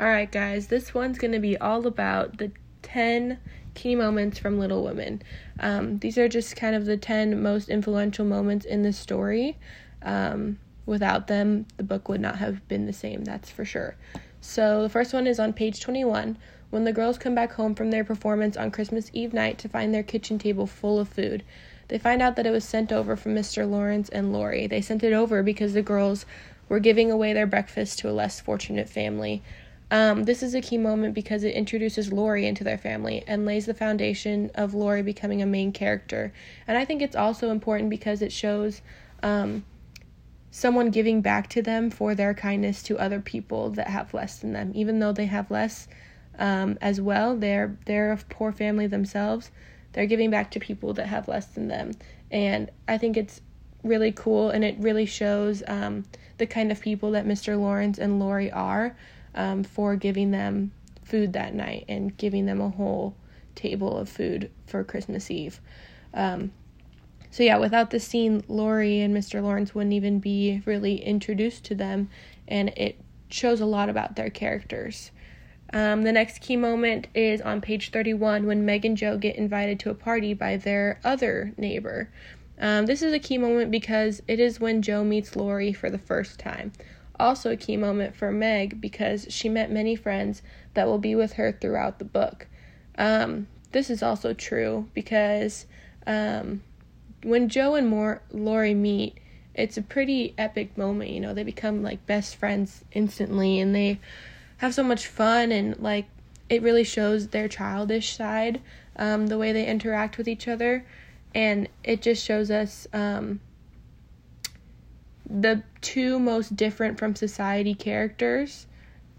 All right, guys, this one's going to be all about the 10 key moments from Little Women. Um, these are just kind of the 10 most influential moments in the story. Um, without them, the book would not have been the same, that's for sure. So, the first one is on page 21 when the girls come back home from their performance on Christmas Eve night to find their kitchen table full of food. They find out that it was sent over from Mr. Laurence and Laurie. They sent it over because the girls were giving away their breakfast to a less fortunate family. Um, this is a key moment because it introduces Laurie into their family and lays the foundation of Laurie becoming a main character. And I think it's also important because it shows um, someone giving back to them for their kindness to other people that have less than them, even though they have less um, as well. They're they're a poor family themselves. They're giving back to people that have less than them, and I think it's really cool and it really shows um, the kind of people that Mr. Laurence and Laurie are um, for giving them food that night and giving them a whole table of food for Christmas Eve. Um, so yeah, without the scene, Laurie and Mr. Laurence wouldn't even be really introduced to them, and it shows a lot about their characters. Um, the next key moment is on page 31 when Meg and Jo get invited to a party by their other neighbor. Um, this is a key moment because it is when Jo meets Laurie for the first time also a key moment for Meg because she met many friends that will be with her throughout the book. Um, this is also true because um, when Jo and More- Laurie meet, it's a pretty epic moment. You know, they become like best friends instantly and they have so much fun and like it really shows their childish side, um, the way they interact with each other. And it just shows us um, the two most different from society characters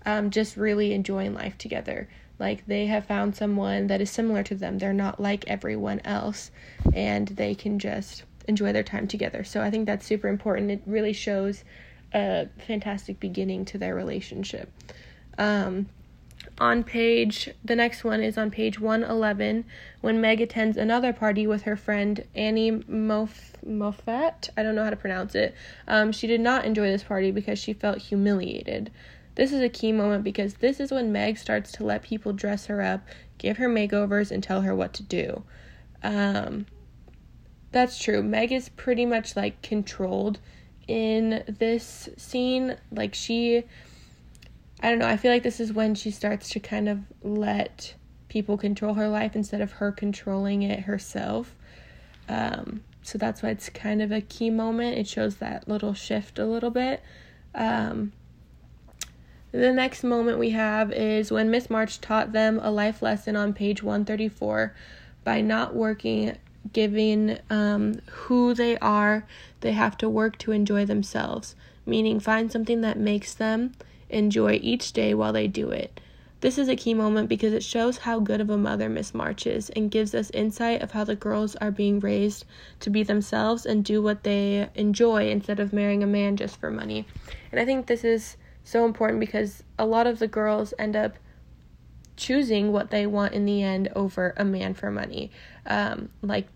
um, just really enjoying life together. Like they have found someone that is similar to them. They're not like everyone else, and they can just enjoy their time together. So I think that's super important. It really shows a fantastic beginning to their relationship. Um, on page the next one is on page 111 when meg attends another party with her friend annie Mof- moffat? I don't know how to pronounce it. Um, she did not enjoy this party because she felt humiliated. This is a key moment because this is when meg starts to let people dress her up give her makeovers and tell her what to do. Um, that's true. Meg is pretty much like controlled in this scene. Like she I don't know, I feel like this is when she starts to kind of let people control her life instead of her controlling it herself. Um, so that's why it's kind of a key moment. It shows that little shift a little bit. Um, the next moment we have is when Miss March taught them a life lesson on page 134 by not working, giving um, who they are, they have to work to enjoy themselves, meaning find something that makes them enjoy each day while they do it. This is a key moment because it shows how good of a mother Miss March is and gives us insight of how the girls are being raised to be themselves and do what they enjoy instead of marrying a man just for money. And I think this is so important because a lot of the girls end up choosing what they want in the end over a man for money. Um, like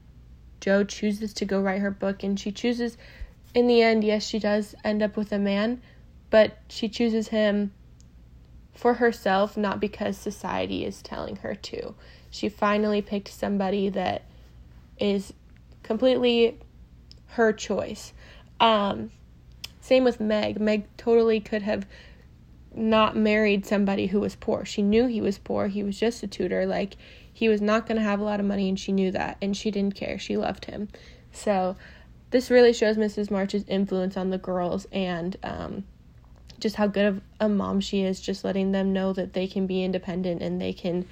Jo chooses to go write her book and she chooses in the end, yes, she does end up with a man, but she chooses him for herself, not because society is telling her to. She finally picked somebody that is completely her choice. Um, same with Meg. Meg totally could have not married somebody who was poor. She knew he was poor. He was just a tutor. Like, he was not going to have a lot of money, and she knew that. And she didn't care. She loved him. So, this really shows Mrs. March's influence on the girls and um, just how good of a mom she is, just letting them know that they can be independent and they can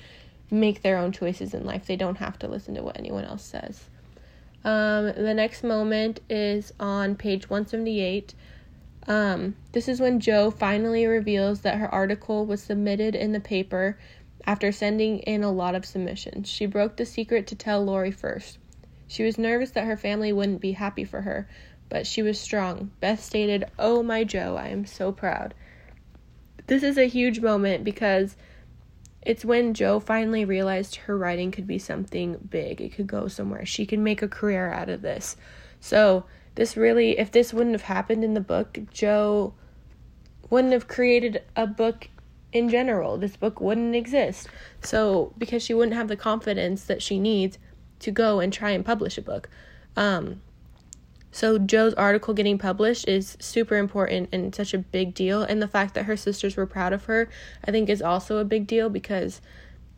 make their own choices in life. They don't have to listen to what anyone else says. Um, the next moment is on page 178. Um, this is when Jo finally reveals that her article was submitted in the paper after sending in a lot of submissions. She broke the secret to tell Laurie first. She was nervous that her family wouldn't be happy for her, but she was strong. Beth stated, Oh, my Jo, I am so proud. This is a huge moment because it's when Jo finally realized her writing could be something big. It could go somewhere. She could make a career out of this. So, this really, if this wouldn't have happened in the book, Jo wouldn't have created a book in general. This book wouldn't exist. So, because she wouldn't have the confidence that she needs to go and try and publish a book. Um, so, Jo's article getting published is super important and such a big deal. And the fact that her sisters were proud of her, I think, is also a big deal because,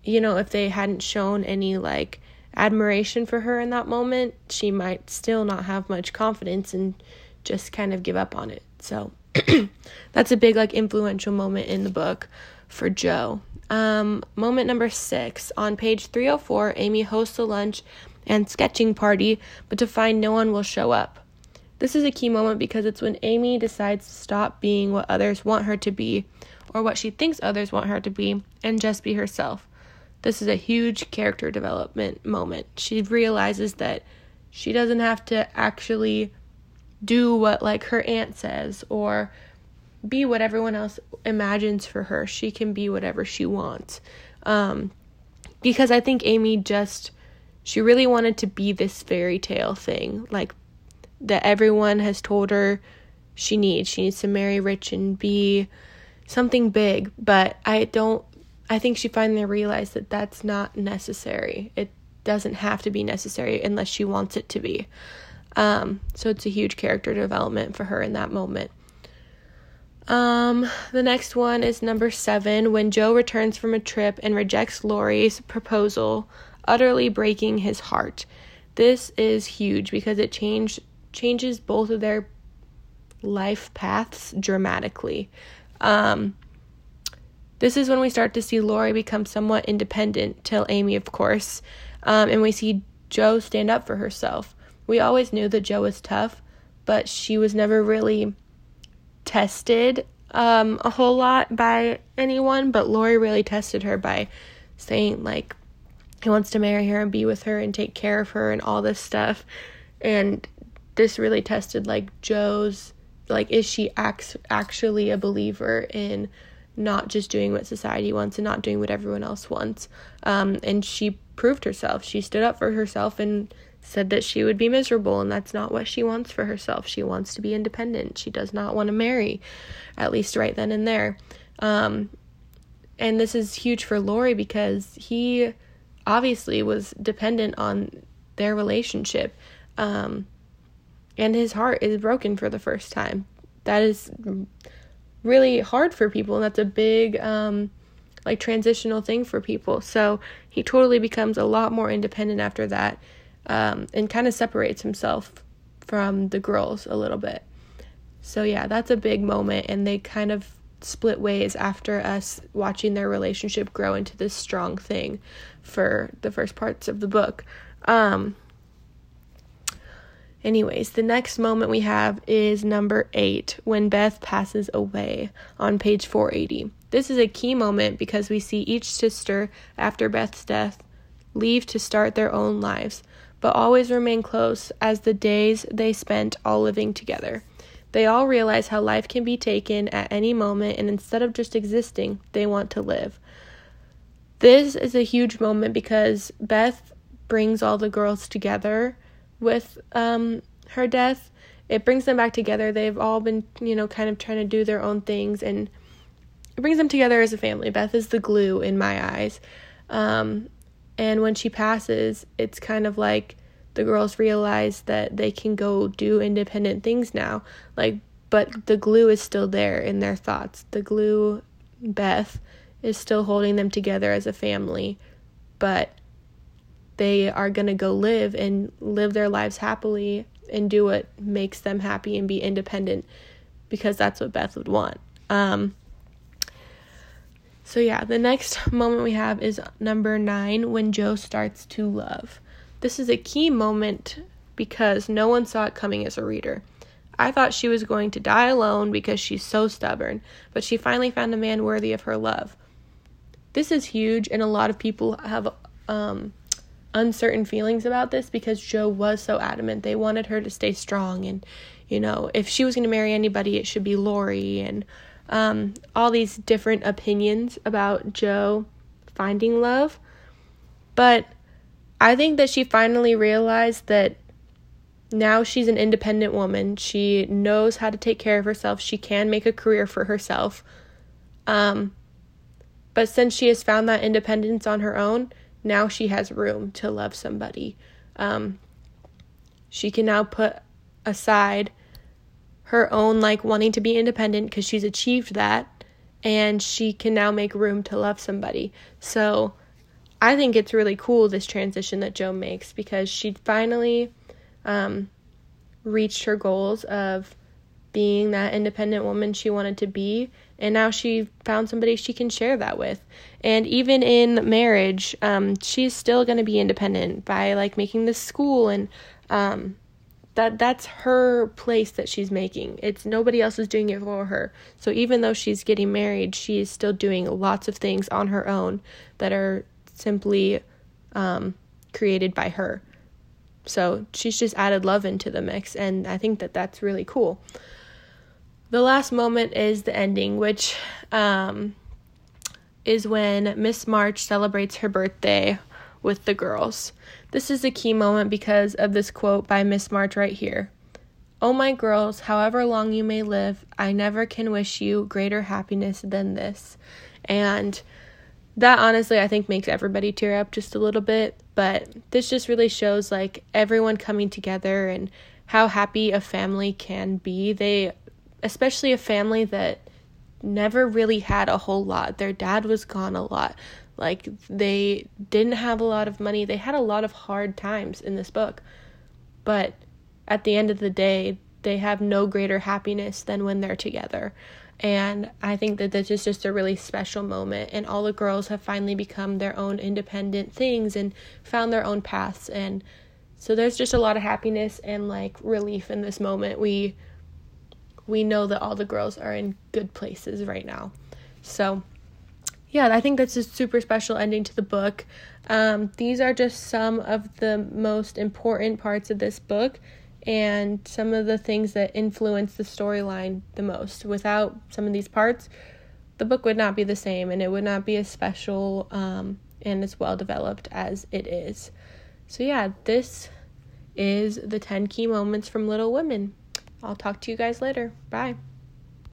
you know, if they hadn't shown any like admiration for her in that moment, she might still not have much confidence and just kind of give up on it. So, that's a big like influential moment in the book for Jo. Um, moment number six on page 304, Amy hosts a lunch and sketching party, but to find no one will show up. This is a key moment because it's when Amy decides to stop being what others want her to be or what she thinks others want her to be and just be herself. This is a huge character development moment. She realizes that she doesn't have to actually do what like her aunt says or be what everyone else imagines for her. She can be whatever she wants. Um, because I think Amy just she really wanted to be this fairy tale thing, like that everyone has told her she needs. She needs to marry rich and be something big, but I don't I think she finally realized that that's not necessary. It doesn't have to be necessary unless she wants it to be. Um, so it's a huge character development for her in that moment. Um, the next one is number seven when Jo returns from a trip and rejects Laurie's proposal, utterly breaking his heart. This is huge because it changed changes both of their life paths dramatically. Um, this is when we start to see Laurie become somewhat independent, till Amy, of course, um, and we see Jo stand up for herself. We always knew that Jo was tough, but she was never really tested um, a whole lot by anyone. But Laurie really tested her by saying, like, he wants to marry her and be with her and take care of her and all this stuff. And this really tested, like, Jo's like, is she act- actually a believer in not just doing what society wants and not doing what everyone else wants? Um, and she proved herself. She stood up for herself and said that she would be miserable and that's not what she wants for herself. She wants to be independent. She does not want to marry, at least right then and there. Um, and this is huge for Laurie because he obviously was dependent on their relationship. Um, and his heart is broken for the first time. That is really hard for people, and that's a big, um, like, transitional thing for people. So he totally becomes a lot more independent after that um, and kind of separates himself from the girls a little bit. So, yeah, that's a big moment, and they kind of split ways after us watching their relationship grow into this strong thing for the first parts of the book. Um, anyways, the next moment we have is number eight when Beth passes away on page 480. This is a key moment because we see each sister after Beth's death leave to start their own lives but always remain close as the days they spent all living together. They all realize how life can be taken at any moment, and instead of just existing, they want to live. This is a huge moment because Beth brings all the girls together with um, her death. It brings them back together. They've all been, you know, kind of trying to do their own things, and it brings them together as a family. Beth is the glue in my eyes. Um, and when she passes, it's kind of like the girls realize that they can go do independent things now. Like, but the glue is still there in their thoughts. The glue, Beth, is still holding them together as a family, but they are going to go live and live their lives happily and do what makes them happy and be independent because that's what Beth would want. Um, so, yeah, the next moment we have is number nine when Jo starts to love. This is a key moment because no one saw it coming as a reader. I thought she was going to die alone because she's so stubborn, but she finally found a man worthy of her love. This is huge, and a lot of people have um, uncertain feelings about this because Jo was so adamant. They wanted her to stay strong, and you know, if she was going to marry anybody, it should be Laurie, and um, all these different opinions about Jo finding love. But I think that she finally realized that now she's an independent woman. She knows how to take care of herself. She can make a career for herself. Um, But since she has found that independence on her own, now she has room to love somebody. Um, she can now put aside her own like wanting to be independent because she's achieved that and she can now make room to love somebody. So I think it's really cool this transition that Jo makes because she finally um, reached her goals of being that independent woman she wanted to be and now she found somebody she can share that with. And even in marriage um, she's still going to be independent by like making this school and um, that that's her place that she's making. It's nobody else is doing it for her. So even though she's getting married she is still doing lots of things on her own that are simply um, created by her. So she's just added love into the mix and i think that that's really cool the last moment is the ending, which um, is when Miss March celebrates her birthday with the girls. This is a key moment because of this quote by Miss March right here. Oh, my girls, however long you may live, I never can wish you greater happiness than this. And that honestly, I think makes everybody tear up just a little bit. But this just really shows like everyone coming together and how happy a family can be. They especially a family that never really had a whole lot. Their dad was gone a lot. Like they didn't have a lot of money. They had a lot of hard times in this book. But at the end of the day, they have no greater happiness than when they're together. And I think that this is just a really special moment. And all the girls have finally become their own independent things and found their own paths. And so there's just a lot of happiness and like relief in this moment. We we know that all the girls are in good places right now. So, yeah, I think that's a super special ending to the book. Um, these are just some of the most important parts of this book and some of the things that influence the storyline the most. Without some of these parts, the book would not be the same and it would not be as special um, and as well developed as it is. So, yeah, this is the 10 key moments from Little Women. I'll talk to you guys later. Bye.